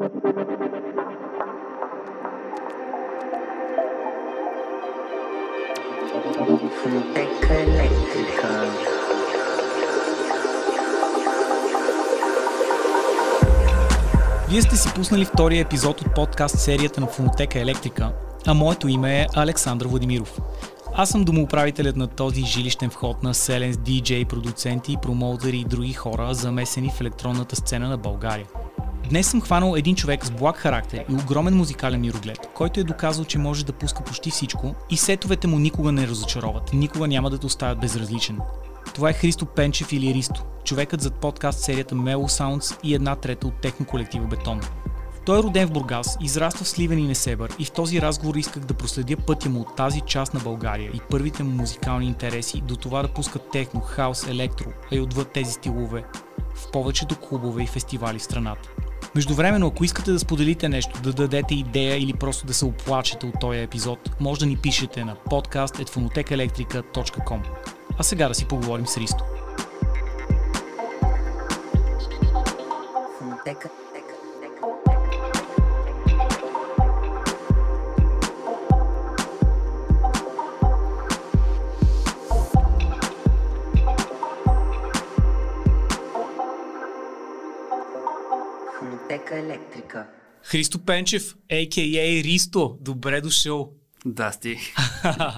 Вие сте си пуснали втория епизод от подкаст серията на Фонотека Електрика, а моето име е Александър Владимиров. Аз съм домоуправителят на този жилищен вход на селен с диджей, продуценти, промоутери и други хора, замесени в електронната сцена на България. Днес съм хванал един човек с благ характер и огромен музикален мироглед, който е доказал, че може да пуска почти всичко и сетовете му никога не разочароват, никога няма да те оставят безразличен. Това е Христо Пенчев или Ристо, човекът зад подкаст серията Mellow Sounds и една трета от техно колектива Бетон. Той е роден в Бургас, израства в Сливен и Несебър и в този разговор исках да проследя пътя му от тази част на България и първите му музикални интереси до това да пуска техно, хаос, електро, а и отвъд тези стилове в повечето клубове и фестивали в страната. Междувременно, ако искате да споделите нещо, да дадете идея или просто да се оплачете от този епизод, може да ни пишете на podcast.fonotekaelectrica.com. А сега да си поговорим с Ристо. Фонотека. Фонотека електрика. Христо Пенчев, a.k.a. Ристо, добре дошъл. Да, сти.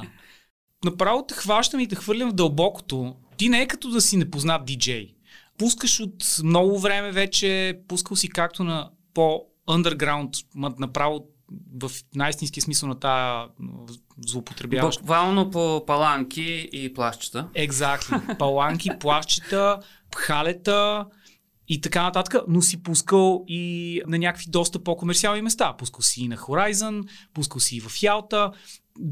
Направо те хващам и те хвърлям в дълбокото. Ти не е като да си непознат диджей. Пускаш от много време вече, пускал си както на по-underground, направо в най-истински смисъл на тая злоупотребяващ. Буквално по паланки и плащчета. Exactly. Паланки, плащчета, пхалета и така нататък, но си пускал и на някакви доста по-комерциални места. Пускал си и на Horizon, пускал си и в Ялта.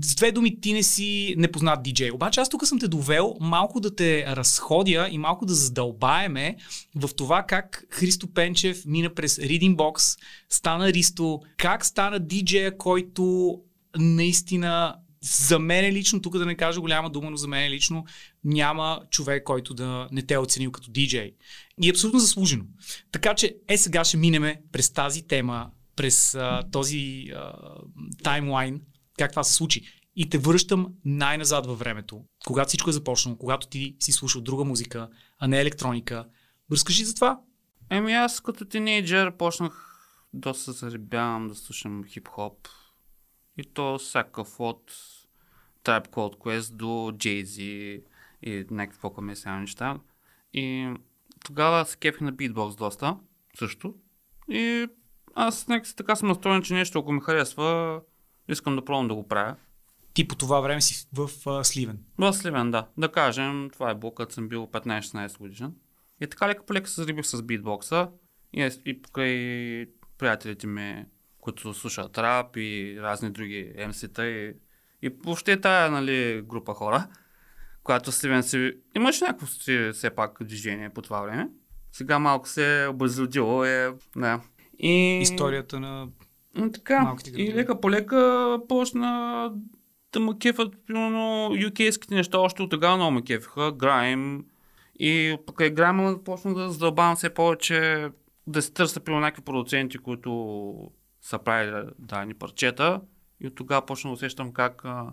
С две думи, ти не си непознат диджей. Обаче аз тук съм те довел малко да те разходя и малко да задълбаеме в това как Христо Пенчев мина през Reading Box, стана Ристо, как стана диджея, който наистина за мен лично, тук да не кажа голяма дума, но за мен лично няма човек, който да не те е оценил като диджей. И е абсолютно заслужено. Така че е сега ще минеме през тази тема, през а, този а, таймлайн, как това се случи. И те връщам най-назад във времето, когато всичко е започнало, когато ти си слушал друга музика, а не електроника. Разкажи за това. Еми аз като тинейджър почнах доста заребявам да слушам хип-хоп. И то всякакъв от Tribe Called Quest до Jay-Z и някакви по-комерциални неща. И тогава се кефих на битбокс доста, също. И аз някакси така съм настроен, че нещо, ако ми харесва, искам да пробвам да го правя. Ти по това време си в а, Сливен. В Сливен, да. Да кажем, това е било, като съм бил 15-16 годишен. И така лека по лека се зарибих с битбокса. И, и покрай приятелите ми, които слушат рап и разни други МС-та и, и въобще тая нали, група хора, която Сливен си... Имаше някакво си все пак движение по това време. Сега малко се е обезлюдило е... Да. И... Историята на Така. Малките И лека по лека почна да ме кефат, примерно, UK-ските неща, още от тогава много ме кефиха, Грайм. И покрай Грайм почнах да задълбавам все повече, да се търся, примерно, някакви продуценти, които са правили дадени парчета. И от тогава почна да усещам как а,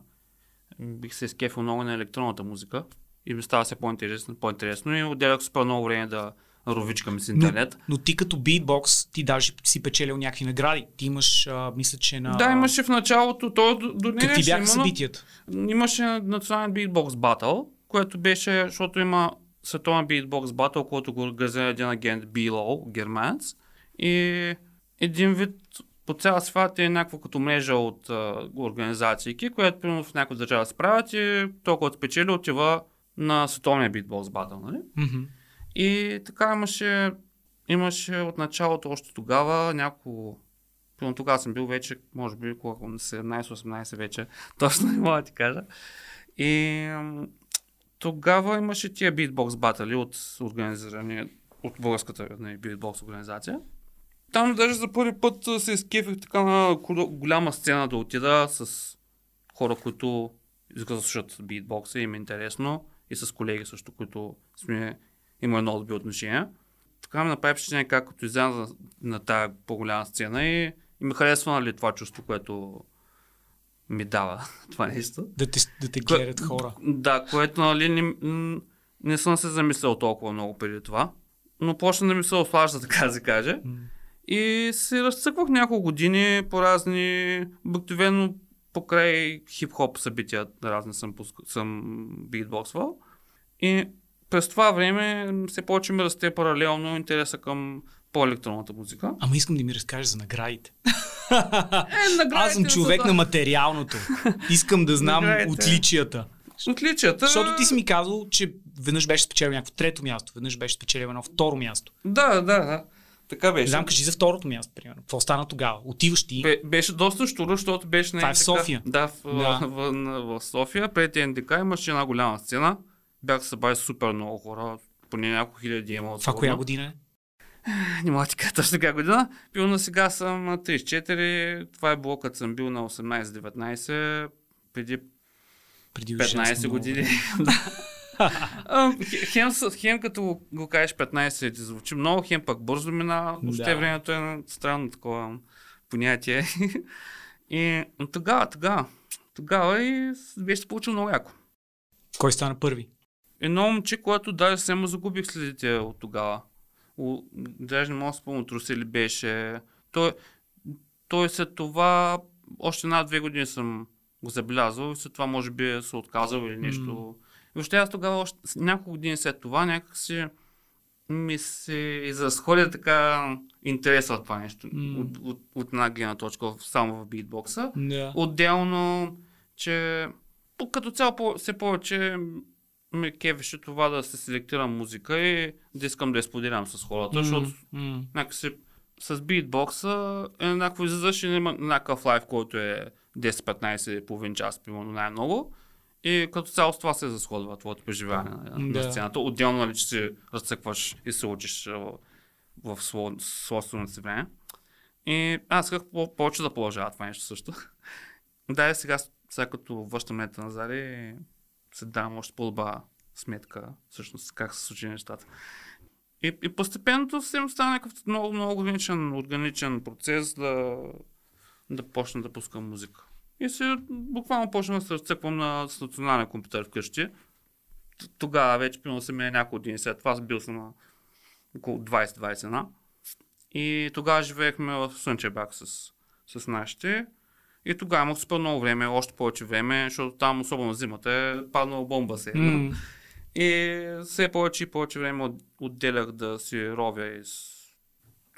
бих се скефил много на електронната музика. И ми става все по-интересно, по-интересно и отделях супер много време да ровичкам с интернет. Но ти като битбокс, ти даже си печелил някакви награди. Ти имаш, а, мисля, че на... Да, имаше в началото, то до, до Какви бяха но- събитията? Имаше национален битбокс батъл, което беше, защото има световен битбокс батъл, който го организира един агент Било, германец. И един вид по цял свят е някаква като мрежа от а, организации, която примерно в някоя държава се правят и толкова от спечели отива на световния битбокс батъл, нали? Мгм. И така имаше, имаше от началото още тогава няколко Примерно тогава съм бил вече, може би, колко на 17-18 вече, точно не мога да ти кажа. И тогава имаше тия битбокс батали от организирани от българската нали, битбокс организация. Там даже за първи път се изкефих така на голяма сцена да отида с хора, които искат да слушат битбокса, им е интересно и с колеги също, които сме имали много добри отношения. така ми направи впечатление как като изляза на, на тая по-голяма сцена и, и ми харесва нали, това чувство, което ми дава това нещо. Да те, да те гледат хора. Да, което нали, не, не съм се замислял толкова много преди това, но почна да ми се ослажда, така да се каже. М. И се разцъквах няколко години по разни, обикновено покрай хип-хоп събития разни съм, съм битбоксвал. И през това време се почва ми расте паралелно интереса към по-електронната музика. Ама искам да ми разкажеш за наградите. Е, наградите Аз съм човек за- на материалното. Искам да знам Наградите. отличията. Отличията... Защото ти си ми казал, че веднъж беше спечелил някакво трето място, веднъж беше спечелил едно второ място. Да, да, да. Така Не беше. знам, кажи за второто място, примерно. Какво стана тогава? Отиваш ти. Бе, беше доста штуро, защото беше Това е на в. София. Да, в, Да. В, в, в София. Пред НДК имаше една голяма сцена. Бяха събрали супер много хора. Поне няколко хиляди има. Това коя година е? Не мога ти кажа точно коя година. Пилно сега съм на 34. Това е било като съм бил на 18-19. Преди Преди 15 ужасно години. Хем, хем като го кажеш 15 ти звучи много, хем пък бързо мина. Въобще Да. времето е странно такова понятие. И тогава, тогава, тогава и беше се получил много яко. Кой стана първи? Едно момче, което даже се му загубих следите от тогава. О, даже не мога да спомня, Труси ли беше. Той, той след това, още една-две години съм го забелязал и след това може би е се отказал или нещо. И въобще аз тогава, още няколко години след това, някакси ми се изразходя така интереса от това нещо. М. От, от, от една гледна точка, само в битбокса. Да. Отделно, че като цяло по- все повече ме кефеше това да се селектирам музика и да искам да я споделям с хората, защото М, някакси с битбокса е някакво излизаш и има някакъв лайф, който е 10-15, половин час, примерно най-много. И като цяло с това се засходва твоето преживяване на, Да. сцената. Отделно, нали, че се разцъкваш и се учиш в, в собственото си време. И аз исках по- повече да продължава това нещо също. да, и сега, сега като връщам лента назад и се давам още по-добра сметка, всъщност, как се случи нещата. И, и постепенно съвсем стана някакъв много, много органичен, органичен процес да, да почна да пускам музика. И се буквално почнах да се разцепвам на стационарен компютър вкъщи. Тогава вече, примерно, съм минали няколко години след това, бил съм на около 20-21. И тогава живеехме в Слънчебак с, с нашите. И тогава имах супер много време, още повече време, защото там, особено зимата, е паднала бомба се. м. И все повече и повече време от- отделях да си ровя из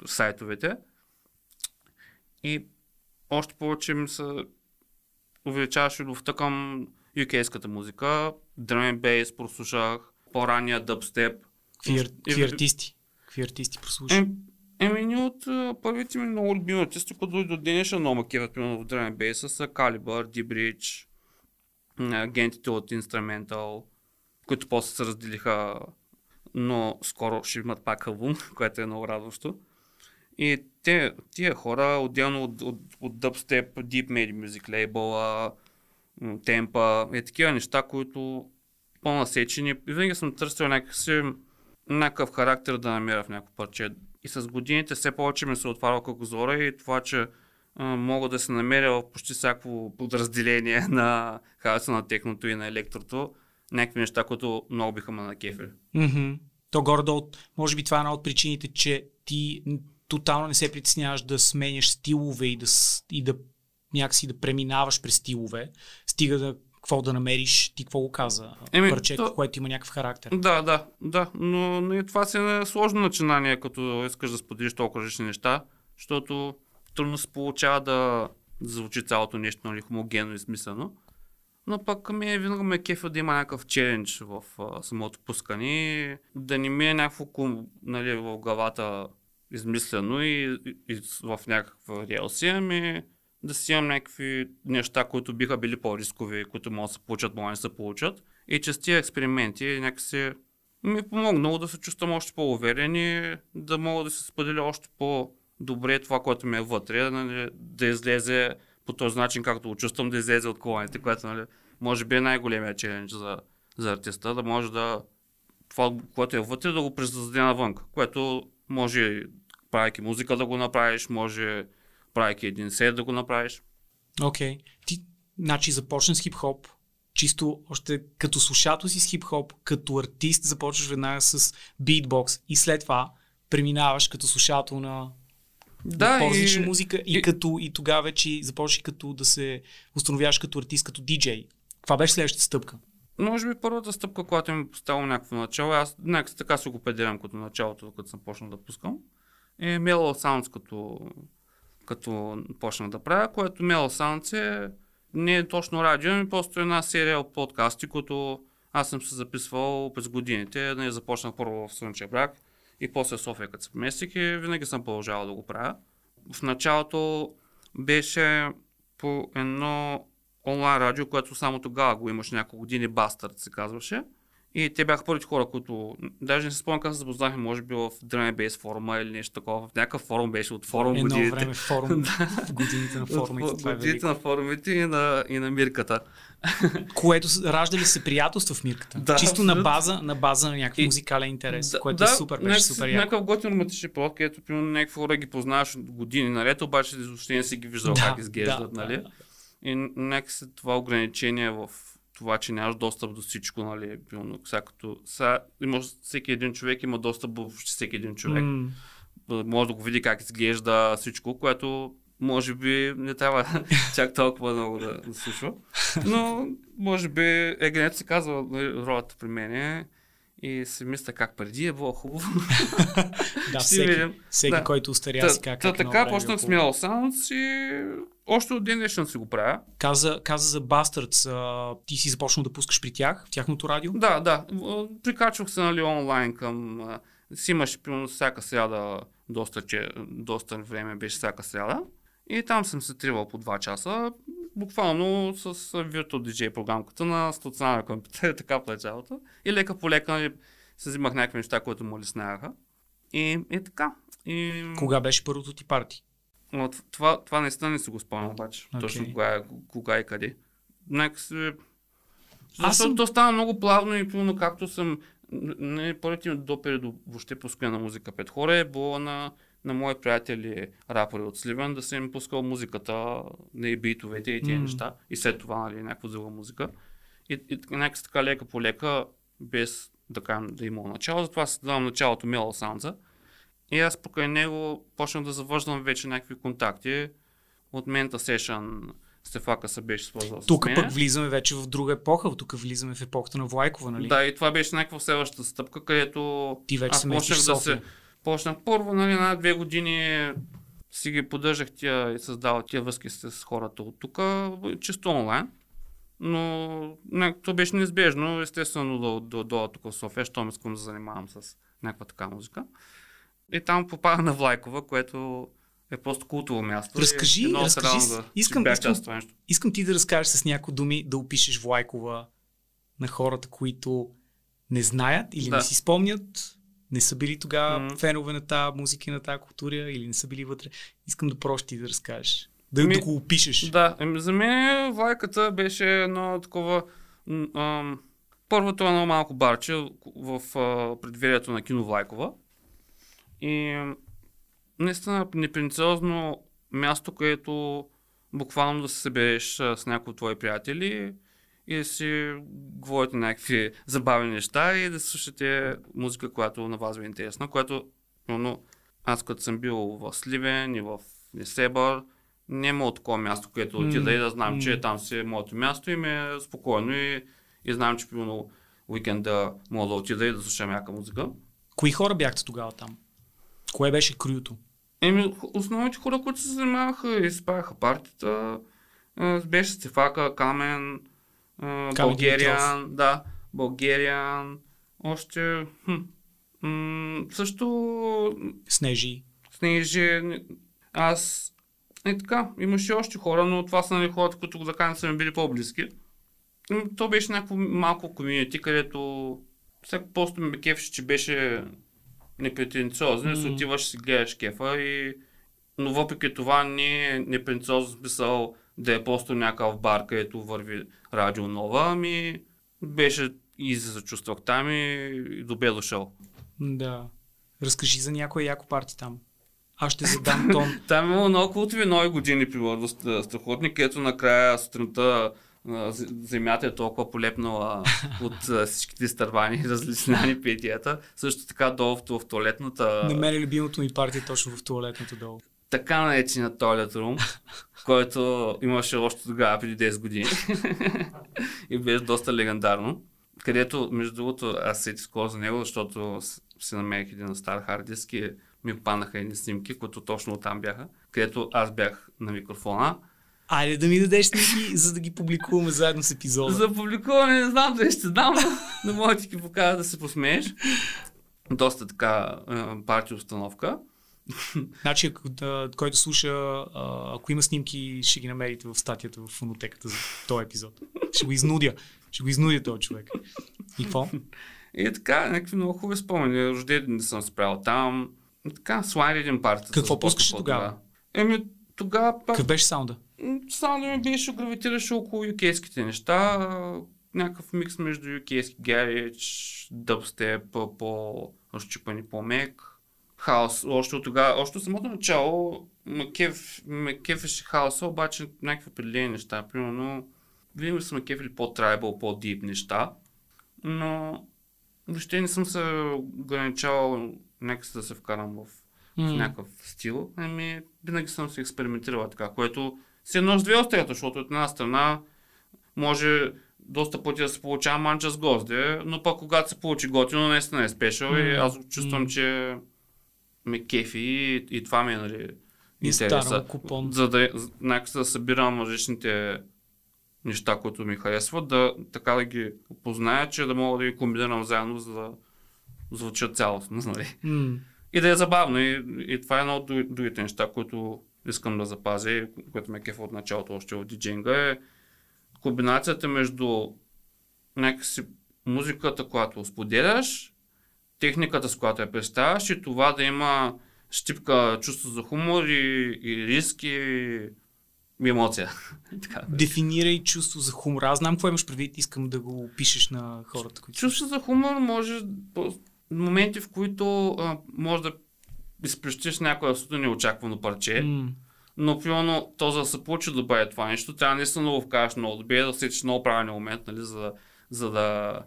сайтовете. И още повече ми се увеличаваше любовта към UK-ската музика. Drum Bass прослушах, по-ранния дъбстеп. Какви, артисти? Какви артисти прослушаш? Ем, еми, ние от първите ми много любими артисти, които до денеша много примерно в Drum Bass, са D-Bridge, м, агентите от Instrumental, които после се разделиха, но скоро ще имат пак албум, което е много радващо. И те, тия хора, отделно от, от, от Dubstep, Deep Made Music Label, Темпа, е такива неща, които по-насечени. И винаги съм търсил някакси някакъв характер да намеря в някакво парче. И с годините все повече ми се отваря кръгозора и това, че а, мога да се намеря в почти всяко подразделение на хаоса на техното и на електрото, някакви неща, които много биха ме накефили. Мгм. То горе-долу, може би това е една от причините, че ти тотално не се притесняваш да сменяш стилове и да, и да някакси да преминаваш през стилове, стига да какво да намериш, ти какво го каза, Еми, парче, то- което има някакъв характер. Да, да, да, но, но и това си е сложно начинание, като искаш да споделиш толкова различни неща, защото трудно се получава да звучи цялото нещо нали, хомогенно и смислено. Но пък ми винаги ме е кефа да има някакъв челендж в а, самото пускане, да не ми е някакво нали, в главата измислено и, и, в някаква релси, ами да си имам някакви неща, които биха били по-рискови, които могат да се получат, могат да се получат. И че с тия експерименти някакси ми е помогнало да се чувствам още по-уверен и да мога да се споделя още по-добре това, което ми е вътре, нали, да излезе по този начин, както го чувствам, да излезе от колоните, което нали, може би е най-големия челендж за, за артиста, да може да това, което е вътре, да го пресъздаде навън, което Може правейки музика да го направиш, може правейки един сет да го направиш. Окей. Okay. Ти, значи, започна с хип-хоп, чисто още като слушател си с хип-хоп, като артист започваш веднага с битбокс и след това преминаваш като слушател на Да, по-различна и, музика и, и- като и тогава вече започваш като да се установяваш като артист, като диджей. Това беше следващата стъпка. Може би първата стъпка, която ми поставя някакво начало, аз нека така си го педелям като началото, като съм почнал да пускам, е Mellow Sounds като, като почнах да правя, което Mellow Sounds е не е точно радио, ами просто една серия от подкасти, които аз съм се записвал през годините. Не започнах първо в Слънчев бряг и после в София, като се поместих и винаги съм продължавал да го правя. В началото беше по едно онлайн радио, което само тогава го имаше няколко години, Bastard се казваше. И те бяха първите хора, които, даже не се спомням как се запознахме, може би в Dreambase форума или нещо такова. В някакъв форум беше от форум Едно годините. време форум, годините на форумите. От е годините на форумите и на, и на мирката. Което раждали се приятелства в мирката. Да, Чисто на база, на база на някакъв музикален интерес, Да, което да, е супер, беше някакъв- супер. Някакъв готин романтичен плод, където примерно някакви хора ги познаваш години наред, обаче въобще не си ги виждал как изглеждат, да, нали? да. И някакси това ограничение в това, че нямаш достъп до всичко, нали? Примерно, всякото, сега, имаш, всеки един човек има достъп до всеки един човек. М, може да го види как изглежда всичко, което може би не трябва чак толкова много да, да слушва. Но може би Егенето се казва нали, ролята при мен и си мисля как преди е било хубаво. Да, всеки, всеки Да. който устаря Та, си как, та, как едно така почнах е с хубаво. Metal Sounds и още от ден днешен си го правя. Каза, каза за Bastards, а, ти си започнал да пускаш при тях, в тяхното радио. Да, да. Прикачвах се нали, онлайн към... а, Си имаше примерно всяка сряда, доста, че, доста време беше всяка сряда. И там съм се тривал по 2 часа, буквално с Virtual DJ програмката на стационарния компютър, така в началото. И лека по лека нали, се взимах някакви неща, които му лесняваха. И, и така. И, Кога беше първото ти парти? Но това, това наистина не си го спомням обаче. Окей. Точно кога, е- кога и къде. Нека се... Аз Защото съм- то става много плавно и пълно, както съм... Не, първите ми допери до въобще пускане на музика пред хора е било на, на мои приятели рапъри от Сливен да съм им пускал музиката, не и битовете и тези М. неща. И след това, нали, някаква друга музика. И, и някакси така лека по лека, без да кажем да има начало, затова си давам началото Мела Санза. И аз покрай него почнах да завързвам вече някакви контакти. От мента сешън Стефака се беше свързал Тук пък влизаме вече в друга епоха, тук влизаме в епохата на Влайкова, нали? Да, и това беше някаква следващата стъпка, където Ти вече аз се почнах да се... Почнах първо, нали, на две години си ги поддържах тия и създавах тия връзки с хората от тук, чисто онлайн. Но то беше неизбежно, естествено, да, да, да дойда тук в София, щом искам да занимавам с някаква така музика. И там попадна на Влайкова, което е просто култово място. Разкажи, е разкажи да, искам- искам-. Искам ти да разкажеш с някои думи, да опишеш Влайкова на хората, които не знаят или Да. не си спомнят, не са били тогава Мгм. фенове на тази музика на тази култура или не са били вътре. Искам да просто ти да разкажеш. Да, Ми- да го опишеш. Да, еми, за мен Влайката беше едно такова... ам, първото е едно малко барче в а, предверието на кино Влайкова. И наистина непринцизозно място, където буквално да се събереш с някои от твои приятели и да си говорите някакви забавни неща и да слушате музика, която на вас ви е интересна, което но, аз като съм бил в Сливен и в Несебър, няма от такова място, където отида и да знам, че там си е моето място и ми е спокойно и, и знам, че примерно уикенда мога да отида и да слушам яка музика. Кои хора бяхте тогава там? Кое беше крюто? Еми, основните хора, които се занимаваха и спаяха партията, беше Стефака, Камен, а, Българиан, да, Българиан, още хм, м- също Снежи. Снежи, аз и така, имаше още хора, но това са нали, хората, които да кажем са ми били по-близки. То беше някакво малко комьюнити, където всяко просто ме кефеше, че беше непретенциозно и си отиваш си гледаш кефа и но въпреки това не е непретенциозно смисъл да е просто някакъв бар, където върви радио нова, ами беше и се чувствах там и, добре дошъл. Да. Разкажи за някоя яко парти там. Аз ще задам тон. Там има много култови нови години, примерно, ст- страхотни, където накрая сутринта земята е толкова полепнала от всичките стървани и различни петията. Също така долу в, ту- в туалетната, На мен е любимото ми парти точно в туалетното долу. така наречения toilet room, който имаше още тогава преди 10 години и беше доста легендарно. Където, между другото, аз се скоро за него, защото си намерих един стар хард диск и ми паднаха едни снимки, които точно там бяха, където аз бях на микрофона. Айде да ми дадеш снимки, за да ги публикуваме заедно с епизода. За публикуване не знам дали ще дам, но, мога да ти ги покажа да се посмееш. Доста така е, парти установка. Значи, който слуша, ако има снимки, ще ги намерите в статията в фонотеката за този епизод. Ще го изнудя. Ще го изнудя този човек. И какво? И така, някакви много хубави спомени. Рожден не съм спрял там. И така, слайд един парти. Какво пускаше тогава? Еми, тогава Какъв беше саунда? Само беше гравитираше около юкейските неща. Някакъв микс между юкейски гарич, дъбстеп, по-разчупани по-мек. Хаос. Още от тогава, още от самото начало ме кеф, ме кефеше хаоса, обаче някакви определени неща. Примерно, винаги са ме кефили по-трайбъл, по-дип неща. Но въобще не съм се ограничавал някакси да се вкарам в в М. някакъв стил, ами винаги съм се експериментирала така, което си едно с две острията, защото от една страна може доста пъти да се получава манча с гозде, но пък когато се получи готино, наистина е спешъл и М, аз чувствам, че ме кефи и, и това ми е, нали, И интереса. купон. За да, някакси да събирам различните неща, които ми харесват, да, така да ги опозная, че да мога да ги комбинирам заедно, за да звучат цялостно, нали. М. И да е забавно. И, и това е едно от други- другите неща, които искам да запазя, което ме кефа от началото още в диджинга е комбинацията между някакси музиката, която споделяш, техниката, с която я представяш и това да има щипка чувство за хумор и, и риск и, емоция. Дефинирай чувство за хумор. Аз знам какво имаш предвид, искам да го опишеш на хората, които... Чувство за хумор може моменти, в които а, може да изплющиш някое абсолютно неочаквано парче. М. Но, примерно, то за да се получи да бъде това нещо, трябва наистина да го вкараш много добре, да сетиш много правилен момент, нали, за, за да,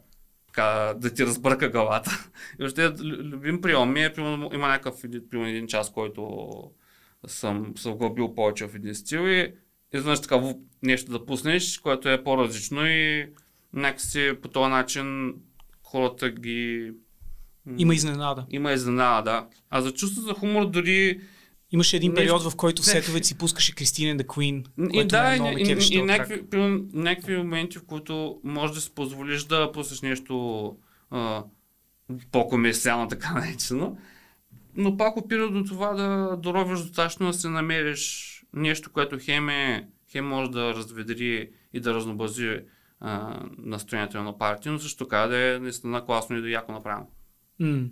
така, да ти разбърка главата. И лю- любим прием ми е, примерно, има някакъв примерно, един час, който съм, съм го бил повече в един стил и изведнъж така нещо да пуснеш, което е по-различно и някакси по този начин хората ги... Има изненада. Има изненада, да. А за чувство за хумор дори Имаше един период, в който в сетовете си пускаше Кристина да Queen, И да, и, и, и, и някакви, някакви моменти, в които можеш да си позволиш да пуснеш нещо а, по-комерциално, така наречено. Но пак опира до това да доровиш достатъчно да се намериш нещо, което хем, е, хем може да разведри и да разнообрази а, настроението на партия, но също така да е наистина класно и да е яко направено. М.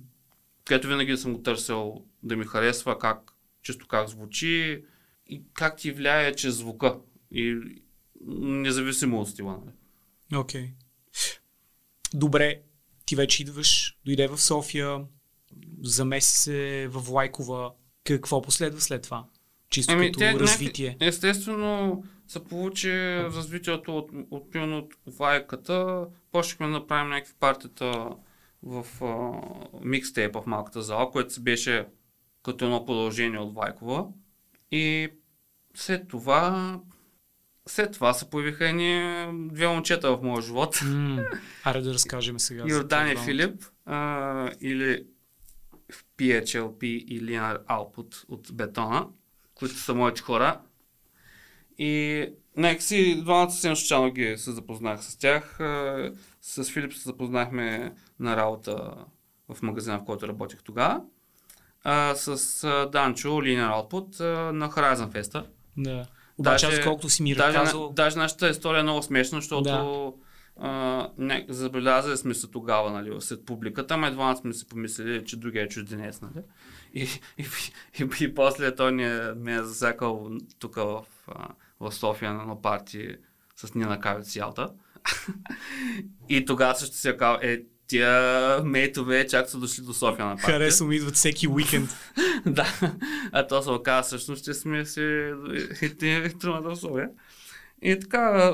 Където винаги съм го търсил да ми харесва как, чисто как звучи и как ти влияе чрез звука. И независимо от стила. Нали? Окей. Добре, ти вече идваш, дойде в София, замеси се в Лайкова. Какво последва след това? Чисто Ами, като те развитие. Естествено се получи развитието от, от, примерно от вайката. Почнахме да направим някакви партията в а, микстейпа в малката зала, което си беше като едно продължение от Вайкова. И след това след това се появиха едни две момчета в моя живот. М. Аре да разкажем сега. Йордан и. Филип а, или в PHLP и Linear Output от бетона, които са моите хора. И някакси двамата съвсем случайно ги се запознах с тях. А, С Филип се запознахме на работа в магазина, в който работех тогава. А, с а, Данчо, Linear Output на Horizon Fest. Да. Обаче, Даже- аз колкото си ми Даже, разказал... даже нашата история е много смешна, защото Да. не, забелязали сме се тогава нали, след публиката, ама едва сме си помислили, че другия е чужденец. Нали? И, и, и, и, и после той ни е, ме е засякал тук в, а, в София на едно парти с Нина Кавец Ялта. и тогава също си е казал, е, тия мейтове чак са дошли до София на партия. Харесвам, идват всеки уикенд. да, а то се оказа всъщност, че сме си тримата в София. И така,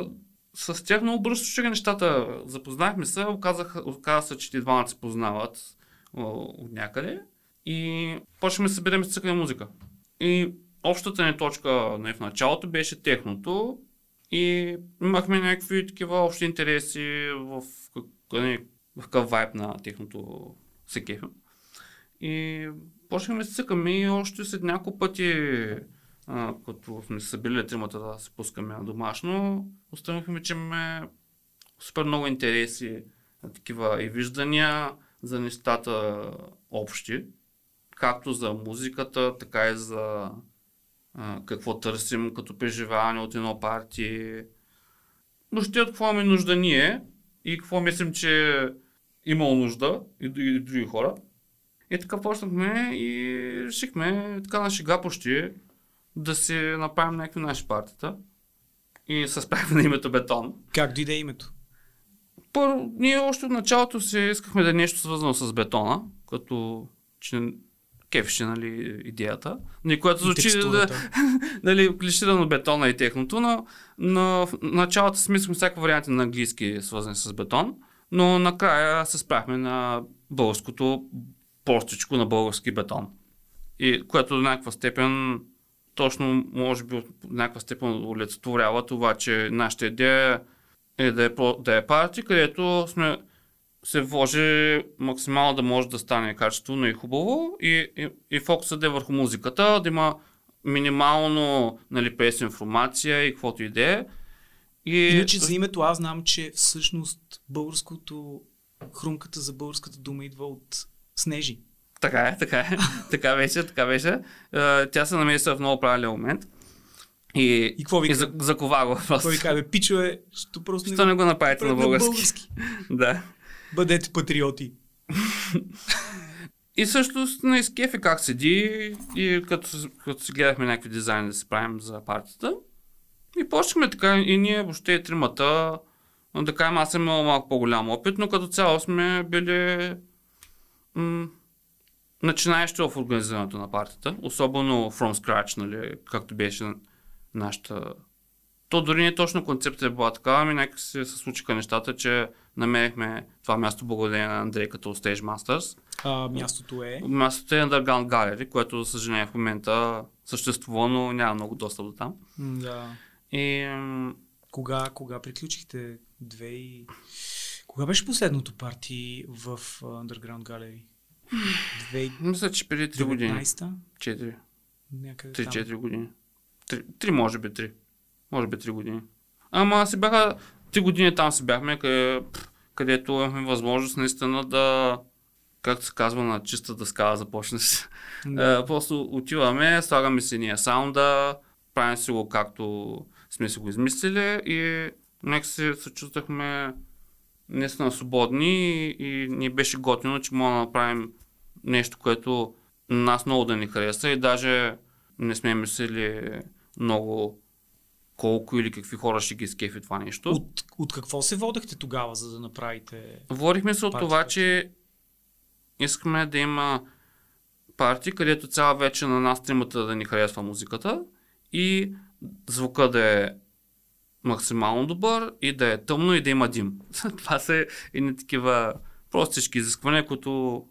с тях много бързо ще нещата. Запознахме се, оказах, оказа се, че ти двамата се познават от някъде. И почваме да съберем с цъкане музика. И общата ни точка не, в началото беше техното. И имахме някакви такива общи интереси в, в какъв вайб на техното се. И почнахме да цъкаме и още след няколко пъти, а, като сме се събили тримата да се пускаме на домашно, установихме, че имаме супер много интереси, такива и виждания за нещата общи, както за музиката, така и за а, какво търсим като преживяване от едно парти. Въобще от какво имаме нужда ние и какво мислим, че имало нужда и, и, и други хора. И така почнахме и решихме така на шега почти да си направим някакви наши партията. И се справихме на името Бетон. Как дойде името? Първо, ние още от началото си искахме да е нещо свързано с бетона, като че кефеше, нали, идеята. Нали, което звучи да, нали, клиширано бетона и техното, но, но в началото си мислихме всяка варианти на английски свързани с бетон, но накрая се справихме на българското простичко на български бетон. И което до някаква степен точно може би в някаква степен олицетворява това, че нашата идея е да е, да е парти, където сме се вложи максимално да може да стане качествено и хубаво и, и, и фокусът да е върху музиката, да има минимално нали, песен информация и каквото и да е. И... Иначе за името аз знам, че всъщност българското, хрумката за българската дума идва от Снежи. Така е, така е. така беше, така беше. Тя се намеса в много правилен момент. И, и какво ви и за, закова го просто. ви казва, пичове, що просто не, не го направите на български. български. да. Бъдете патриоти. и също на изкефи как седи и като, като си гледахме някакви дизайни да се правим за партията. И почнахме така и ние въобще тримата, да кажем, аз съм имал малко по-голям опит, но като цяло сме били м- начинаещи в организирането на партията, особено from scratch, нали, както беше нашата... То дори не точно концепция е била такава, ами някак се случиха нещата, че намерихме това място благодарение на Андрей като Stage Masters. А, мястото е? Мястото е Underground Gallery, което за съжаление в момента съществува, но няма много достъп до там. Да. И... Кога, кога приключихте? Две и... Кога беше последното парти в Underground Gallery? Две... Мисля, че преди 3 години. 4. Някъде 3-4 години. Три, три, може би три. Може би три години. Ама си бяха, три години там си бяхме, къде, където имахме възможност наистина да, както се казва, на чиста дъска да започне си. Да. просто отиваме, слагаме си ние саунда, правим си го както сме си го измислили и нека се, чувствахме наистина свободни и, ни беше готино, че мога да направим нещо, което нас много да ни хареса и даже не сме мислили много колко или какви хора ще ги скефи това нещо. От, от какво се водехте тогава, за да направите? Водихме се от това, че искаме да има парти, където цяла вече на нас тримата да ни харесва музиката и звука да е максимално добър и да е тъмно и да има дим. това са едни такива простички изисквания, които...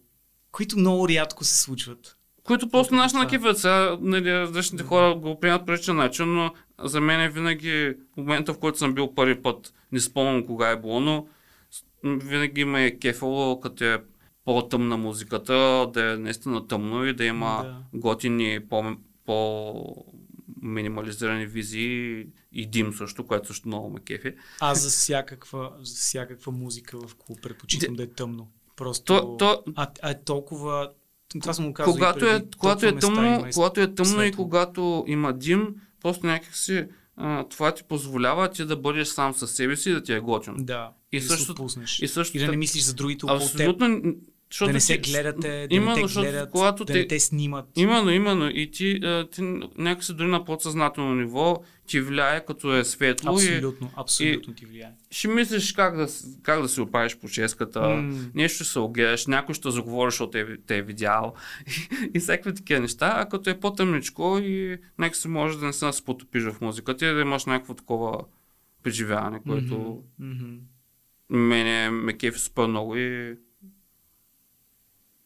Които много рядко се случват. Които просто наши на кефят. Сега нали, различните хора го приемат по различен начин, но за мен е винаги момента, в който съм бил първи път, не спомням кога е било, но винаги ме е кефало, като е по-тъмна музиката, да е наистина тъмно и да има да. готини, по, по минимализирани визии и дим също, което също много ме кефи. А за всякаква, за всякаква музика, в какво предпочитам да е тъмно. Просто. То, то... А, а е толкова това съм го казал когато, е, когато, е тъмно, когато е тъмно светло. и когато има дим, просто някакси а, това ти позволява ти да бъдеш сам със себе си и да ти е готин. Да. И, също, пуснеш. и също. И да не мислиш за другите около Абсолютно. Защото да не се гледате, да Именно, не те гледат, когато да те- не те снимат. Именно, именно. И ти, ти някакси дори на подсъзнателно ниво ти влияе, като е светло и Абсолютно, абсолютно ти влияе. ще мислиш как да, как да си оправиш по ческата, М. нещо ще се огледаш, някой ще заговори, защото те, те е видял и, и всякакви такива неща, а като е по-тъмничко и нека се може да не се потопиш в музиката и да имаш някакво такова преживяване, което Мгм. мене ме кефи супер много и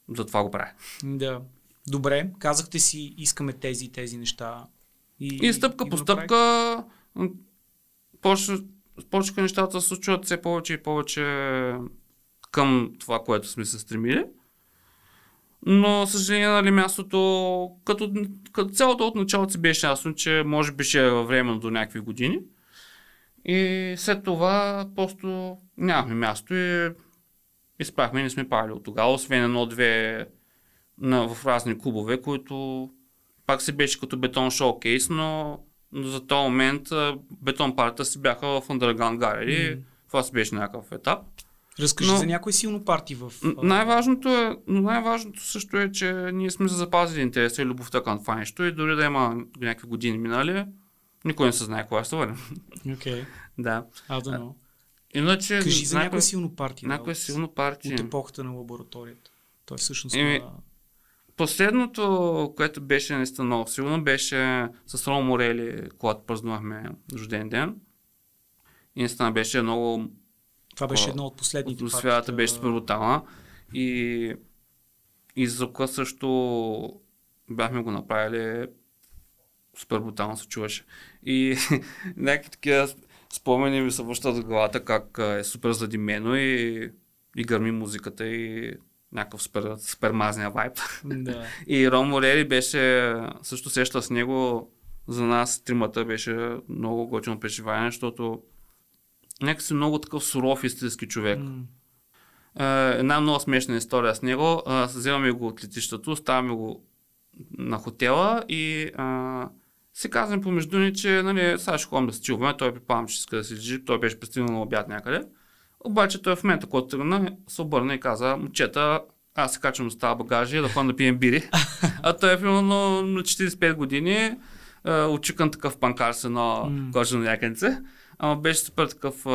затова го правя. Да. Добре, казахте си, искаме тези и тези неща. И, И стъпка и по стъпка почнаха нещата се случват все повече и повече към това, което сме се стремили. Но, съжаление, нали, мястото, като, като цялото от началото си беше ясно, че може би ще е във време до някакви години. И след това просто нямахме място и изпрахме и не сме правили от тогава, освен едно-две в разни клубове, които пак си беше като бетон шоукейс, но, но за този момент бетон партията си бяха в Underground Gallery. Мгм. Това си беше някакъв етап. Разкажи Но- за някой силно парти в... Най-важното, е, но най-важното също е, че ние сме запазили интереса и любовта към това нещо и дори да има някакви години минали, никой не се знае кога ще се върнем. Окей, да. I don't know. Иначе, Кажи за някой, някое силно парти. някое от- силно парти. От епохата на лабораторията. Той всъщност Еми, на... Последното, което беше наистина много силно, беше с Ром Морели, когато празнувахме рожден ден. И наистина беше много Това беше едно от последните Атмосферата партита. беше супер брутална. И, и звука също бяхме го направили супер брутално се чуваше. И някакви такива спомени ми се връщат в главата как е супер задимено и, и гърми музиката и някакъв супер, супер мазния вайб. Да. И Ром Морели беше, също сеща с него, за нас тримата беше много готино преживание, защото някакси много такъв суров истински човек. Е, една много смешна история с него. Е, вземаме го от летището, ставаме го на хотела и е, си казваме помежду ни, че нали, сега ще ходим да се чуваме, той предполагам, че иска да се лежи, той беше пристигнал на обяд някъде. Обаче той в момента, когато тръгна, се обърна и каза, момчета, аз се качвам с тази багажи да ходим да пием бири. а той е примерно на 45 години, очикан такъв панкар с едно М. кожено якенце. Ама беше супер такъв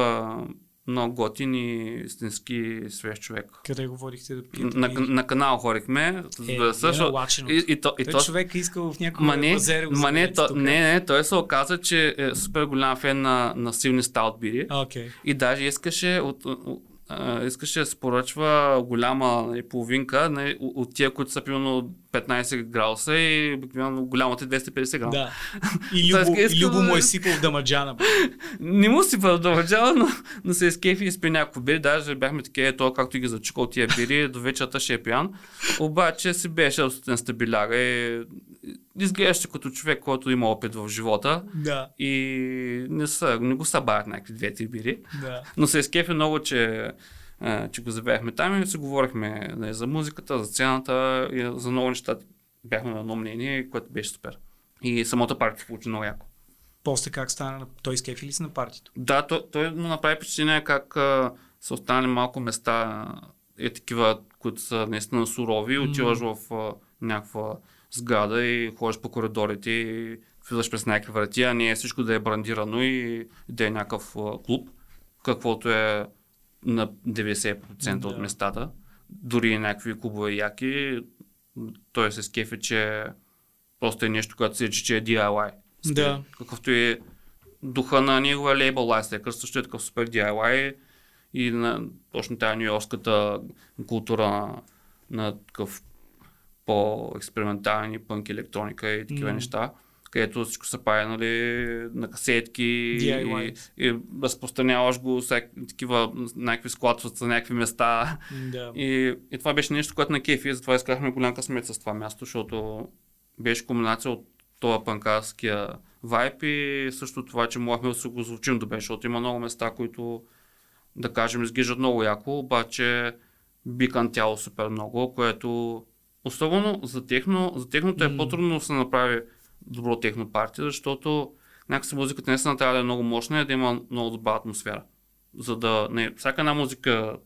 много готин и истински свеж човек. Къде го водихте да пиете? На, на канал хорихме, Е, да се, е налачено. и, и, то, и Той то, човек е искал в някакво Ма не, базере го ма не, то, тук. не, не, той се оказа, че е супер голям фен на, на силни стаут бири. Окей. И даже искаше от, от, а, искаше да се поръчва голяма нали, половинка нали, от тия, които са примерно 15 градуса и обикновено голямата е 250 грама. Да. И Любо, и Любо му е сипал в дамаджана. бе. Не му си продължава, но, но се изкефи и спи някакво бири. Даже бяхме такива, то както и ги зачукал тия бири, до вечерта ще е пиян. Обаче си беше абсолютен стабиляга и изглеждаше като човек, който има опит в живота Да, и не, са, не го събавят някакви две-три бири. да. Но се изкефи много, че, а, че го завяхме там и си говорихме нали, за музиката, за сцената и за много неща. Бяхме на едно мнение, което беше супер. И самото парти се получи много яко. После как стана? на- Той скефи ли си на партито? Да, той, той му направи впечатление как а, са останали малко места, е такива, които са наистина сурови, М. отиваш в а, някаква сграда и ходиш по коридорите и влизаш през някакви врати, а не е всичко да е брандирано и да е някакъв а, клуб, каквото е на 90% от Да. местата. Дори и някакви клубове яки, той се скефи, че просто е нещо, което се че е DIY. Да. Какъвто е духа на неговия лейбъл Lifestaker, също е такъв супер DIY и на точно тази нью-йоркската култура на, на такъв по-експериментални пънк електроника и такива М. неща, където всичко се прави нали, на касетки DIY. и, и разпространяваш го всяк, такива някакви складват за някакви места. Да. И, и това беше нещо, което на кефи, затова искахме голям късмет с това място, защото беше комбинация от това панкарския вайб и също това, че можехме да се го звучим добре, защото има много места, които да кажем изглеждат много яко, обаче бикан тяло супер много, което особено за, техно, за техното е по-трудно да се направи добро техно парти, защото някакси музиката наистина трябва да е много мощна и да има много добра атмосфера. За да не, всяка една музика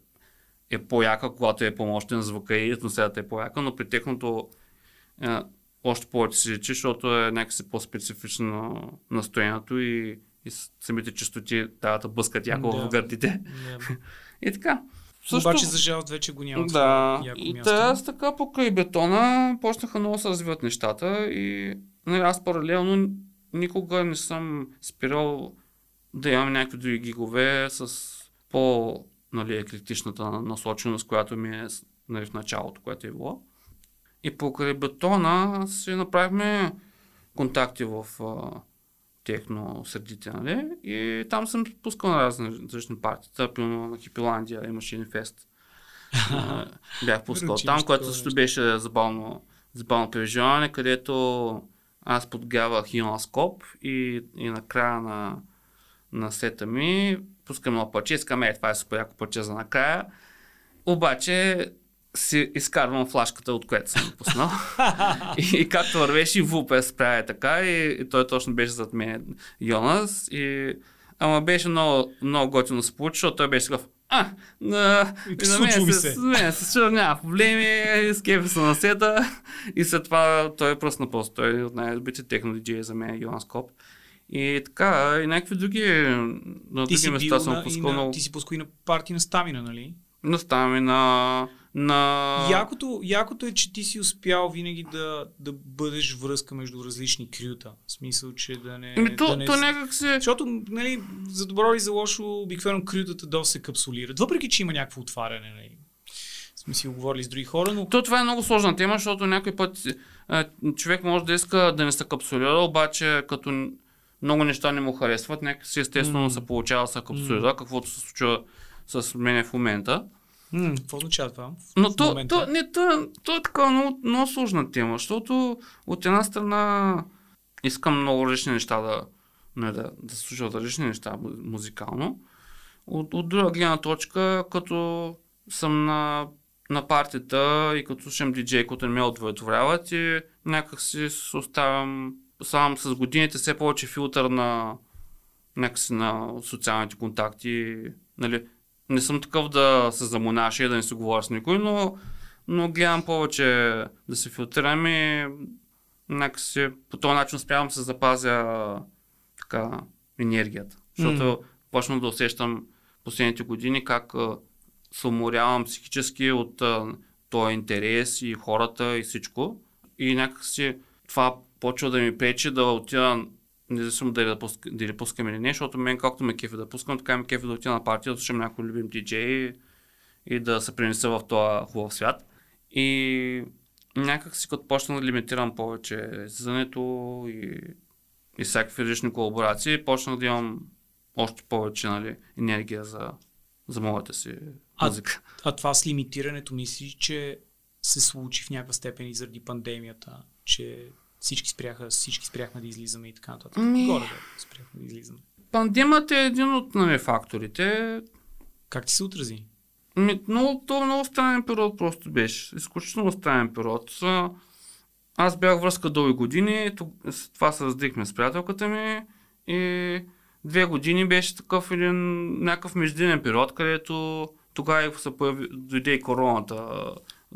е по-яка, когато е по-мощен звука и атмосферата е по-яка, но при техното е, още повече се личи, защото е някакси по-специфично на настроението и, и с- самите частоти дават да блъскат яко Да. в гърдите. Да. И така. Обаче за жалост вече го няма. Да, и място. те аз така покрай бетона почнаха много да се развиват нещата и нали, аз паралелно никога не съм спирал да имам някакви други гигове с по нали, еклектичната насоченост, която ми е нали, в началото, което е било. И покрай бетона си направихме контакти в а, техно средите, нали? И там съм пускал на разни различни партии. Примерно на Хипиландия имаше фест. Бях пускал там, което също беше забавно, забавно преживяване, където аз подгавах Хилан Скоп и, и накрая на, на сета ми пускам едно парче, искам, е, това е супер яко парче за накрая. Обаче си изкарвам флашката, от която съм пуснал. и, и както вървеше, и Вупе справя така, и, и той точно беше зад мен, Йонас. И, ама беше много, много готино се получи, защото той беше такъв, а, на, И на мен ми се, с мен се чува, няма проблеми, скепи се на сета. И след това той е просто на пост. Той е от най-добрите техно диджеи за мен, Йоан Скоп. И така, и някакви други, на Ти други места съм пускал на, много. ти си пускал и на парти на Стамина, нали? Но ставаме на... на... Якото, якото е, че ти си успял винаги да, да бъдеш връзка между различни крюта. В смисъл, че да не... Ами то, да не... то някак се... Защото, нали, за добро или за лошо, обикновено крютата доста се капсулират. Въпреки, че има някакво отваряне, нали. Сме си оговорили с други хора, но То това е много сложна тема, защото някой път а, човек може да иска да не се капсулира, обаче като много неща не му харесват, някакси естествено М. се получава се капсулира, каквото се случва с мен в момента. М- какво означава това? Но В то, момента? то, не, то, то е така много, много сложна тема, защото от една страна искам много различни неща да, не, да, да случват различни неща му- музикално. От, от друга гледна точка, като съм на, на партията и като слушам диджей, които не ме удовлетворяват и някак си оставям сам с годините все повече филтър на някакси на социалните контакти. Нали, не съм такъв да се замонаша и да не си говоря с никой, но, но гледам повече да се филтрирам и някакси по този начин успявам се запазя така енергията. Защото М. почнах да усещам последните години как се уморявам психически от този интерес и хората и всичко. И някакси това почва да ми пречи да отида независимо дали да, пуска, дали пускам или не, защото мен както ме кефи да пускам, така ме кефи да отида на партия, да слушам някой любим диджей и да се принеса в този хубав свят. И някак си като почна да лимитирам повече излизането и, и всякакви различни колаборации, почнах да имам още повече нали, енергия за, за моята си А- музика. А това с лимитирането мислиш, че се случи в някаква степен и заради пандемията, че всички спряха, всички спряхме да излизаме и така нататък. Ми- Горе да спряхме да излизаме. Пандемията е един от нали, факторите. Как ти се отрази? Ми, много, то е много странен период просто беше. Изключително странен период. Аз бях връзка дълги години, това се с приятелката ми и две години беше такъв един някакъв междинен период, където тогава се появи, дойде и короната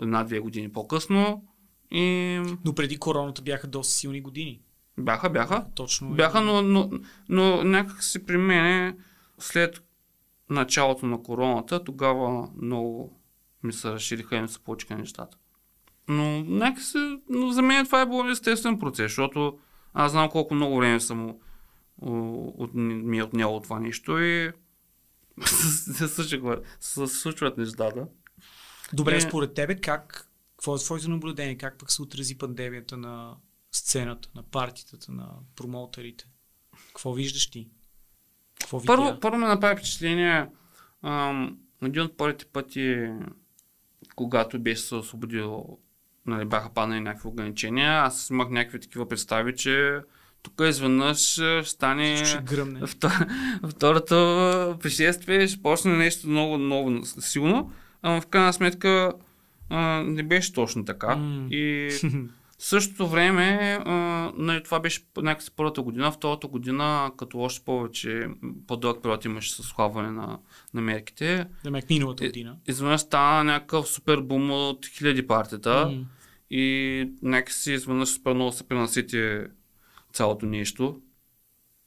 една-две години по-късно и Но преди короната бяха доста силни години. бяха, бяха. Точно. е. Бяха, но, но, но някак си при мен след началото на короната, тогава много ми се разшириха и ми се получиха нещата. Но някак си, но за мен това е било естествен процес, защото аз знам колко много време съм от, ми е отнело това нещо и се случва- се случват нещата. Добре, Не. според тебе как, какво е твоето наблюдение, как пък се отрази пандемията на сцената, на партитата, на промоутерите? Какво виждаш ти? Какво видя? Първо, първо ме направи впечатление ам, един от първите пъти, когато беше се освободил, нали, бяха паднали някакви ограничения, аз имах някакви такива представи, че тук изведнъж ще стане втор- второто пришествие, ще почне нещо много, много силно, ама в крайна сметка а, не беше точно така. М. И В същото време, а, нали, това беше някакси първата година, втората година, като още повече по-дълъг период имаше с схлабване на, на мерките, Да ме миналата година. изведнъж стана някакъв супер бум от хиляди партията М. и някакси изведнъж супер много се пренасити цялото нещо.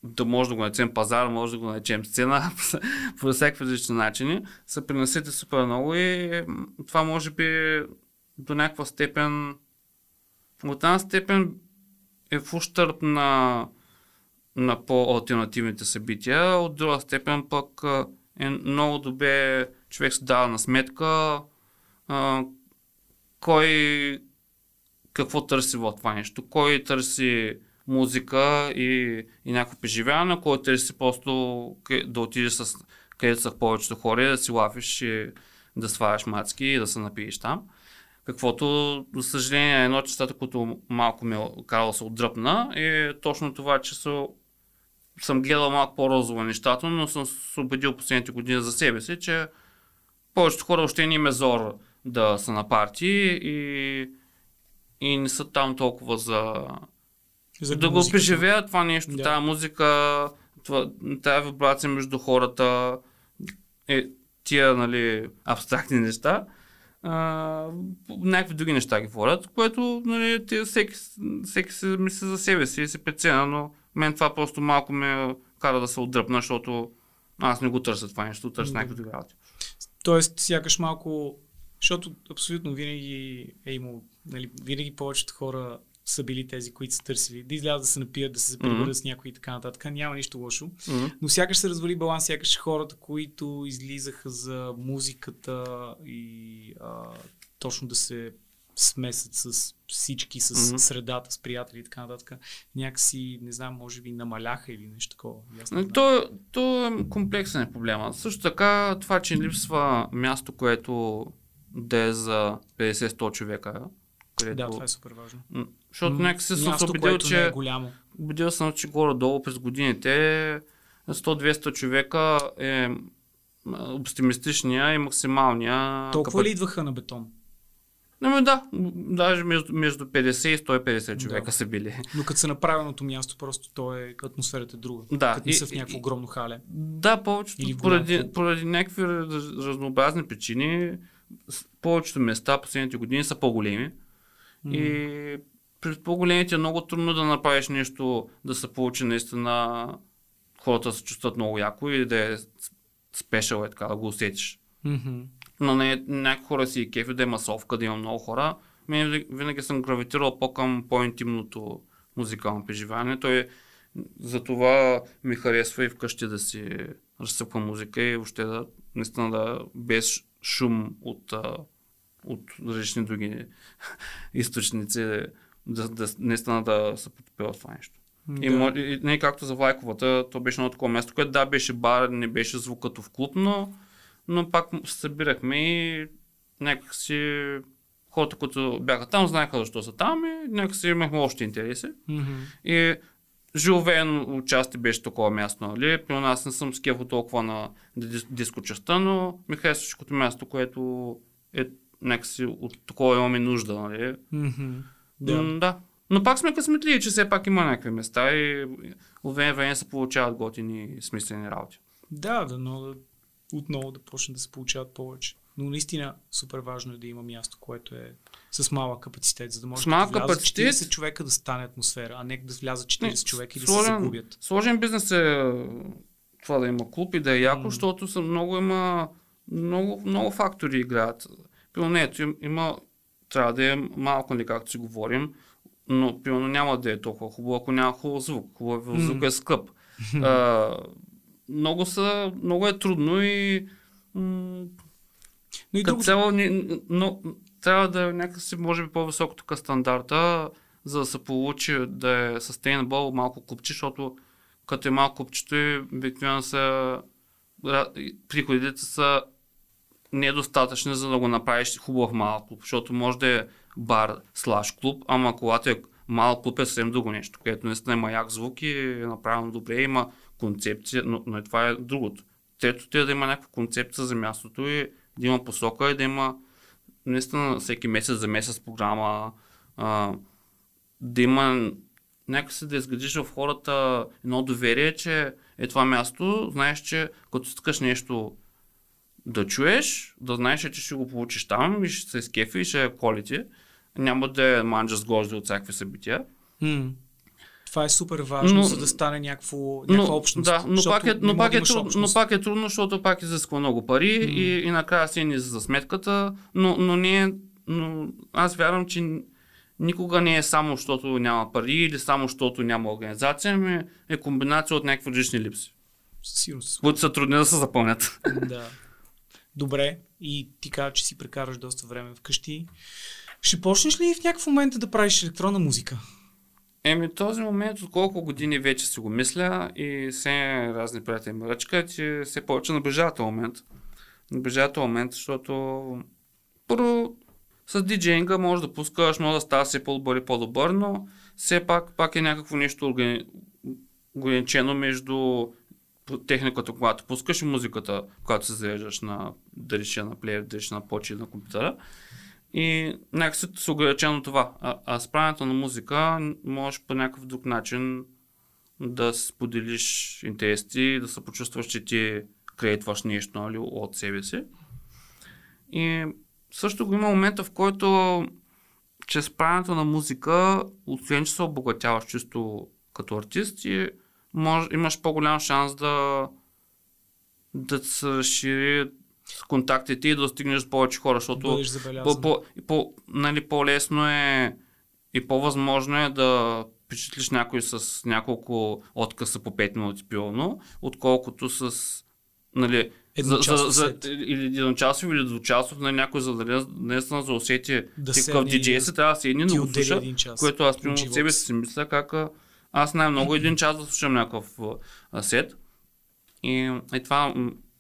Да може да го наречем пазар, може да го наречем сцена, по всякакви различни начини, се пренасити супер много и това може би до някаква степен, от една степен е в ущърп на, на по-алтернативните събития, от друга степен пък е много добре човек се дава на сметка а, кой какво търси в това нещо. Кой търси музика и, и някакво преживяване, кой търси просто къ- да отидеш с където са повечето хора, да си лафиш и да сваляш мацки и да се напиеш там. Каквото, за съжаление, едно от честата, което малко ме карало да се отдръпна, е точно това, че са, съм гледал малко по-розово нещата, но съм се убедил последните години за себе си, че повечето хора още не им е зор да са на партии и, и не са там толкова за, За да го преживеят това нещо, Да. тази музика, това, тая вибрация между хората, е, тия нали, абстрактни неща, а, някакви други неща ги водят, което нали, те, всеки, всеки се мисли за себе си и се преценя, но мен това просто малко ме кара да се отдръпна, защото аз не го търся това нещо, търся Да. някакви други работи. Тоест, сякаш малко, защото абсолютно винаги е имало, нали, винаги повечето хора са били тези, които са търсили да излязат да се напият, да се приберат Мгм. с някой и така нататък. Няма нищо лошо. Мгм. Но сякаш се развали баланс, сякаш хората, които излизаха за музиката и а, точно да се смесят с всички, с Мгм. средата, с приятели и така нататък, някакси, не знам, може би намаляха или нещо такова. Нали, знам. То, то е комплексен е проблема. Също така, това, че липсва място, което да е за 50-100 човека. Където... Да, това е супер важно. Защото някакси съм се убедил, е че, голямо. убедил съм, че горе-долу през годините 100-200 човека е оптимистичния и максималния Толкова капа- ли идваха на бетон? Ами да, даже между, между 50 и 150 човека Да. са били. Но като са на правилното място, просто то е, атмосферата е друга. Да, Като не са в някакво огромно хале. Да, повечето, Или голям поради, поради някакви раз, разнообразни причини, повечето места последните години са по-големи. И при по-големите е много трудно да направиш нещо, да се получи наистина хората да се чувстват много яко и да е спешъл, е така, да го усетиш. Мгм. Но не, някои хора си и кефи да е масовка, да има много хора. Мен винаги- винаги съм гравитирал по-към по-интимното музикално преживяване. Той за това ми харесва и вкъщи да си разсъпвам музика и въобще да, наистина да без шум от, от различни други източници, да, да, наистина да се потопя в това нещо. И, Да. мо- и, не както за Влайковата, то беше едно такова място, което да, беше бар, не беше звук като в клуб, но, но пак се събирахме и някакси хората, които бяха там, знаеха защо са там и някакси имахме още интереси. Мгм. И живеен участие беше такова място, нали? При нас не съм скефо толкова на дис- диско частта, но ми харесваше като място, което е някакси от такова имаме нужда, нали? Мгм. Да. Да. да. Но пак сме късметливи, че все пак има някакви места и от време време се получават готини смислени работи. Да, да, но да, отново да почне да се получават повече. Но наистина супер важно е да има място, което е с малък капацитет, за да може да влязат капацитет? 40 човека да стане атмосфера, а не да влязат 40 човека и да се сложен, загубят. Сложен бизнес е това да има клуб и да е яко, М. защото са много има много, много фактори играят. Примерно, не, ето, им- има, трябва да е малко ли както си говорим, но примерно няма да е толкова хубаво, ако няма хубав звук. Хубав М. звук е скъп. а, много, са, много е трудно и м, Но и друго, цяло, но, трябва да е някакси, може би, по-високо тук стандарта, за да се получи да е sustainable малко купче, защото като е малко купчето, и обикновено са приходите са недостатъчни, за да го направиш хубав малък клуб, защото може да е бар слаш клуб, ама когато е малък клуб е съвсем друго нещо, където наистина има як звук и е направено добре, има концепция, но, но и това е другото. Трето, те да има някаква концепция за мястото и да има посока и да има наистина всеки месец за месец програма, а, да има някакси да изградиш в хората едно доверие, че е това място, знаеш, че като искаш нещо да чуеш, да знаеш, че ще го получиш там и ще се скефи и ще е quality. Няма да е манджа с гожди от всякакви събития. М. Това е супер важно, Но- за да стане някакво, някаква общност. Да, но пак, е, но, пак е трудно, но пак е трудно, защото пак изисква много пари М. и, и накрая си ни за сметката, но, но, не, е- но аз вярвам, че никога не е само, защото няма пари или само, защото няма организация, ами е комбинация от някакви лични липси, Със сигурност. които са трудни да се запълнят. Да. Добре. И ти каза, че си прекараш доста време вкъщи. Ще почнеш ли в някакъв момент да правиш електронна музика? Еми този момент от колко години вече си го мисля и все разни приятели ме ръчкат, че все повече наближава този момент. Наближава този момент, защото първо с диджейнга може да пускаш, може да става все по-добър и по-добър, но все пак, пак е някакво нещо ограничено между техниката, когато пускаш и музиката, когато се зареждаш на, да речи на плеер, да речи на почи на компютъра. И някакси се ограничено това. А, а с на музика можеш по някакъв друг начин да споделиш интереси, да се почувстваш, че ти креатваш нещо нали, от себе си. И също го има момента, в който чрез правенето на музика, освен че се обогатяваш чисто като артист и може, имаш по-голям шанс да, да се разшири с контактите и да стигнеш до повече хора, защото по, по, по, нали, по-лесно е и по-възможно е да впечатлиш някой с няколко откъса по 5 минути пилно, отколкото с нали, за, за, за, или едночасов или двучасов на някой, за да наистина за усети Да и диджей си, трябва да седни ти да слуша, което аз примерно от себе си. мисля как аз най-много един час да слушам някакъв сет. И, и, това,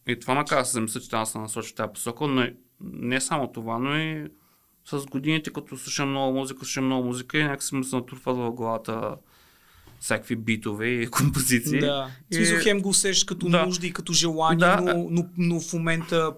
и това ме да се замисля, че трябва да се насочи в тази посока, но и- не само това, но и с годините, като слушам много музика, слушам много музика и някакси ми се натрупват в главата всякакви битове и композиции. Да. И- смисъл, хем го усещаш като Да. нужда и като желание, Да. но, но, но в момента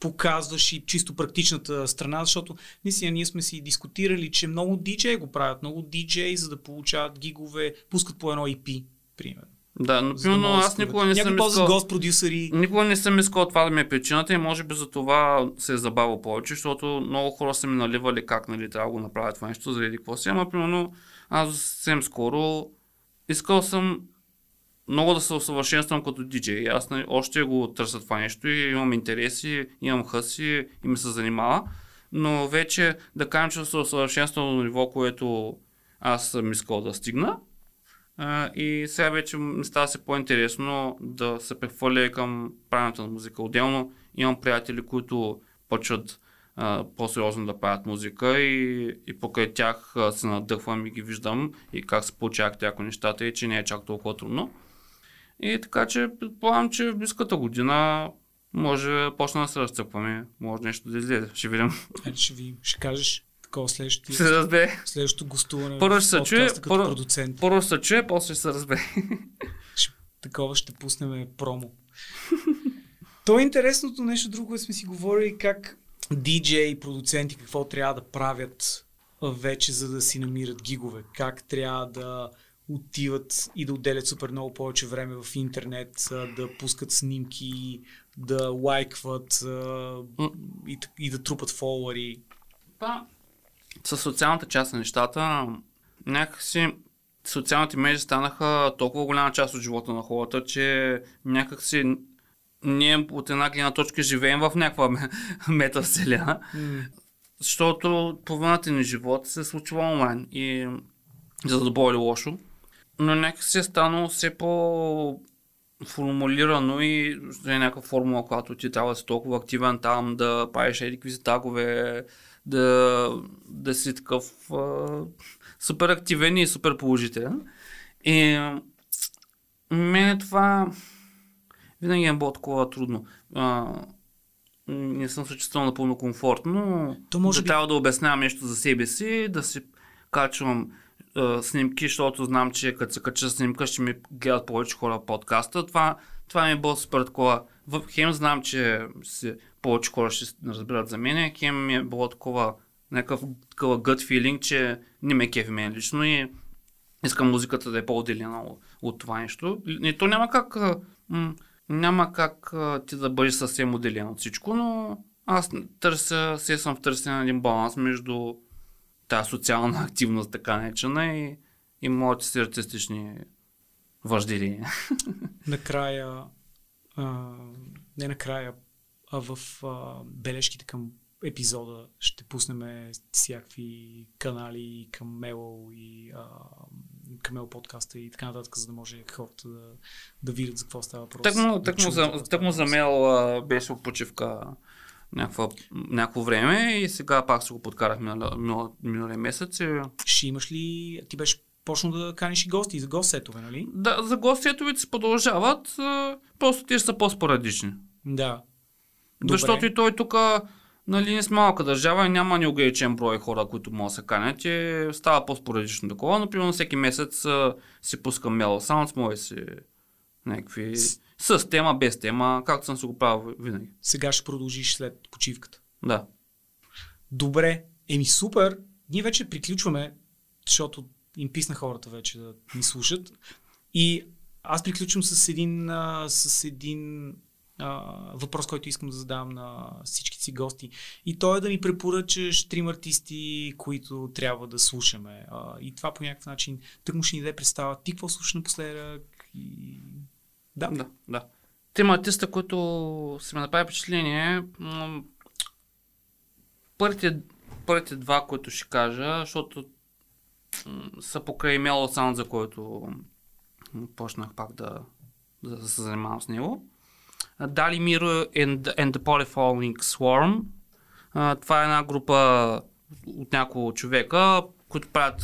показваш и чисто практичната страна, защото наистина ние сме си дискутирали, че много диджеи го правят. Много диджеи, за да получават гигове, пускат по едно EP, примерно. Да, но примерно да аз никога не съм искал... гост продюсери. Никога не съм искал това да ми е причината и може би за това се е забавил повече, защото много хора са ми наливали как нали, трябва да го направят това нещо, заради какво си. Ама примерно аз съвсем скоро искал съм много да се усъвършенствам като диджей. Аз нали, още го търся това нещо и имам интереси, имам хъси и ми се занимава. Но вече да кажем, че се усъвършенствам до ниво, което аз съм искал да стигна. А, и сега вече ми става се по-интересно да се прехвърля към правенето на музика. Отделно имам приятели, които почват по-сериозно да правят музика и, и покрай тях се надъхвам и ги виждам и как се получават тяко нещата и че не е чак толкова трудно. И така че предполагам, че в близката година може да почна да се разцъпваме, може нещо да излезе. Ще видим. Ето ще ви ще кажеш такова следващото, се разбере. следващото гостуване Първо ще се чуе, първо-. Първо се чуе, после ще се разбере. Ще, такова ще пуснем промо. То е интересното нещо друго, сме си говорили как диджеи, продуценти какво трябва да правят вече, за да си намират гигове. Как трябва да отиват и да отделят супер много повече време в интернет, да пускат снимки, да лайкват и, и да трупат фолуари. Това с социалната част на нещата, някакси социалните мрежи станаха толкова голяма част от живота на хората, че някакси ние от една гледна точка живеем в някаква ме- метавселена, защото половината ни живот се случва онлайн. И за добро или лошо, но някакси е станало все по формулирано и е някаква формула, която ти трябва да си толкова активен там, да правиш еди какви си тагове, да, да си такъв а, супер активен и супер положителен. И мен това винаги е било такова трудно. А, не съм се чувствал напълно комфортно. То може да би- трябва да обяснявам нещо за себе си, да си качвам а, снимки, защото знам, че като се кача снимка, ще ми гледат повече хора подкаста. Това, това ми е било супер такова. В хем знам, че си, повече хора ще разберат за мен, хем ми е било такова някакъв такъв gut feeling, че не ме кефи мен лично и искам музиката да е по-отделена от, това нещо. И то няма как, м- няма как ти да бъдеш съвсем отделен от всичко, но аз търся, се съм в търсене на един баланс между тази социална активност, така наречена, и, и моите си артистични въжделения. Накрая, а, не накрая, а в а, бележките към епизода ще пуснем всякакви канали към Мело и а, към Мело подкаста и така нататък, за да може хората да, да видят за какво става въпрос. Да му, чуят за, му за въпрос. Мел а, беше почивка някаква, някакво време и сега пак се го подкарахме минал- минал- миналия месец. И... Ще имаш ли... Ти беше почнал да каниш и гости, за гост сетове, нали? Да, за гостиетовите се продължават, просто те ще са по-спорадични. Да. Добре. Защото и той тук, нали, не сме малка държава и няма неограничен брой хора, които могат да се канят и става по-спорадично такова, но примерно всеки месец си пускам мел саунд, може да си някакви С- с тема, без тема, както съм си го правил винаги. Сега ще продължиш след почивката. Да. Добре. Еми супер. Ние вече приключваме, защото им писна хората вече да ни слушат. И аз приключвам с един, а, с един а, въпрос, който искам да задам на всички си гости. И то е да ми препоръчаш трим артисти, които трябва да слушаме. А, и това по някакъв начин тъкмо ще ни даде представа. Ти какво слушаш напоследък? И... Да. Да, да. Трима артиста, които се ме направи впечатление, първите, първите два, които ще кажа, защото са покрай Mellow Sound, за който почнах пак да, да, се занимавам с него. Дали Миро and, and the Polyphonic Swarm. Това е една група от няколко човека, които правят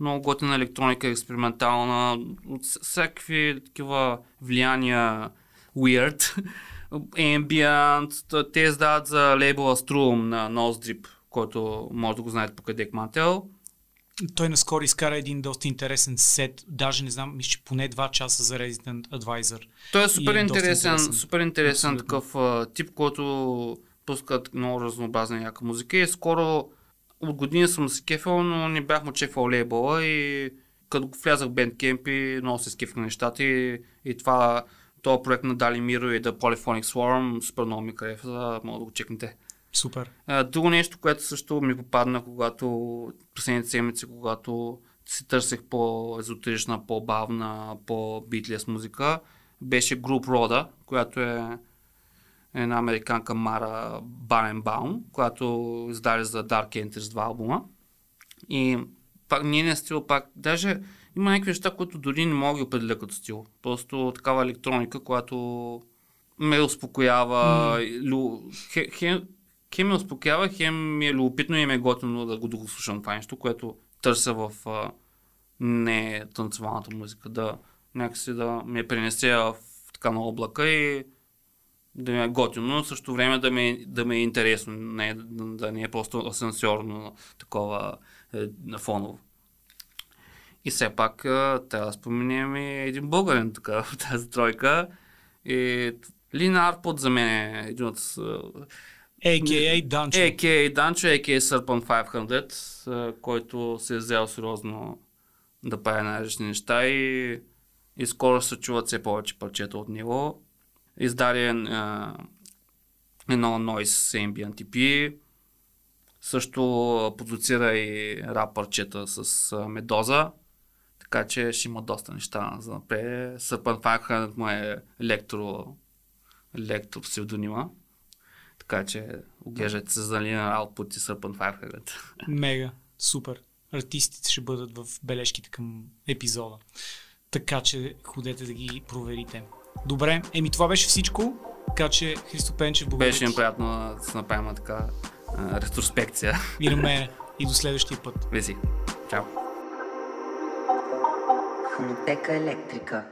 много готина електроника, експериментална, от всякакви такива влияния weird, ambient, те издават за лейбъла Strum на Nostrip, който може да го знаете по къде Мантел. Той наскоро изкара един доста интересен сет, даже не знам, мисля, поне 2 часа за Resident Advisor. Той е супер И е интересен, интересен. супер интересен Абсолютно. такъв а, тип, който пускат много разнообразна яка музика и скоро от години съм се кефил, но не бях му чефал лейбъла и като влязах в Bandcamp и много се скефих на нещата и, и това този проект на Дали Миро и The Polyphonic Swarm супер много ми хареса, мога да го чекнете. Супер. А, Друго нещо, което също ми попадна, когато последните седмици, когато си търсех по-езотерична, по-бавна, по-битлес музика, беше Group Roda, която е една американка Мара Баренбаум, която издаде за Dark Enters два албума. И пак нейният стил пак, даже има някакви неща, които дори не мога да определя като стил. Просто такава електроника, която ме успокоява. Лю... Хе, хем ме успокоява, хем ми е любопитно и ми е готино да го, да го слушам това нещо, което търся в а, не танцевалната музика. Да някакси да ме пренесе в така на облака и да ми е готино, но в същото време да ми, да ми е интересно, не, да не е просто асансьорно такова е, на фоново. И все пак а, трябва да споменем и един българин така в тази тройка. И Лина Арпод за мен е един от A.K.A. Данчо. A.K.A. Данчо, A.K.A. Serpent 500, а, който се е взел сериозно да прави най-различни неща и, и скоро се чуват все повече парчета от него. Издаде едно Noise Ambient EP, също продуцира и рап парчета с Медоза, така че ще има доста неща за напред. Serpent 500 му е електро, електро псевдонима. Така че оглеждайте се за Лина Output и Serpent 500. Мега. Супер. Артистите ще бъдат в бележките към епизода. Така че ходете да ги проверите. Добре, еми това беше всичко. Така че Христо Пенчев, благодаря Беше ми ти. приятно да се направим така а, ретроспекция. И на мене. И до следващия път. Виси. Чао. Фонотека електрика.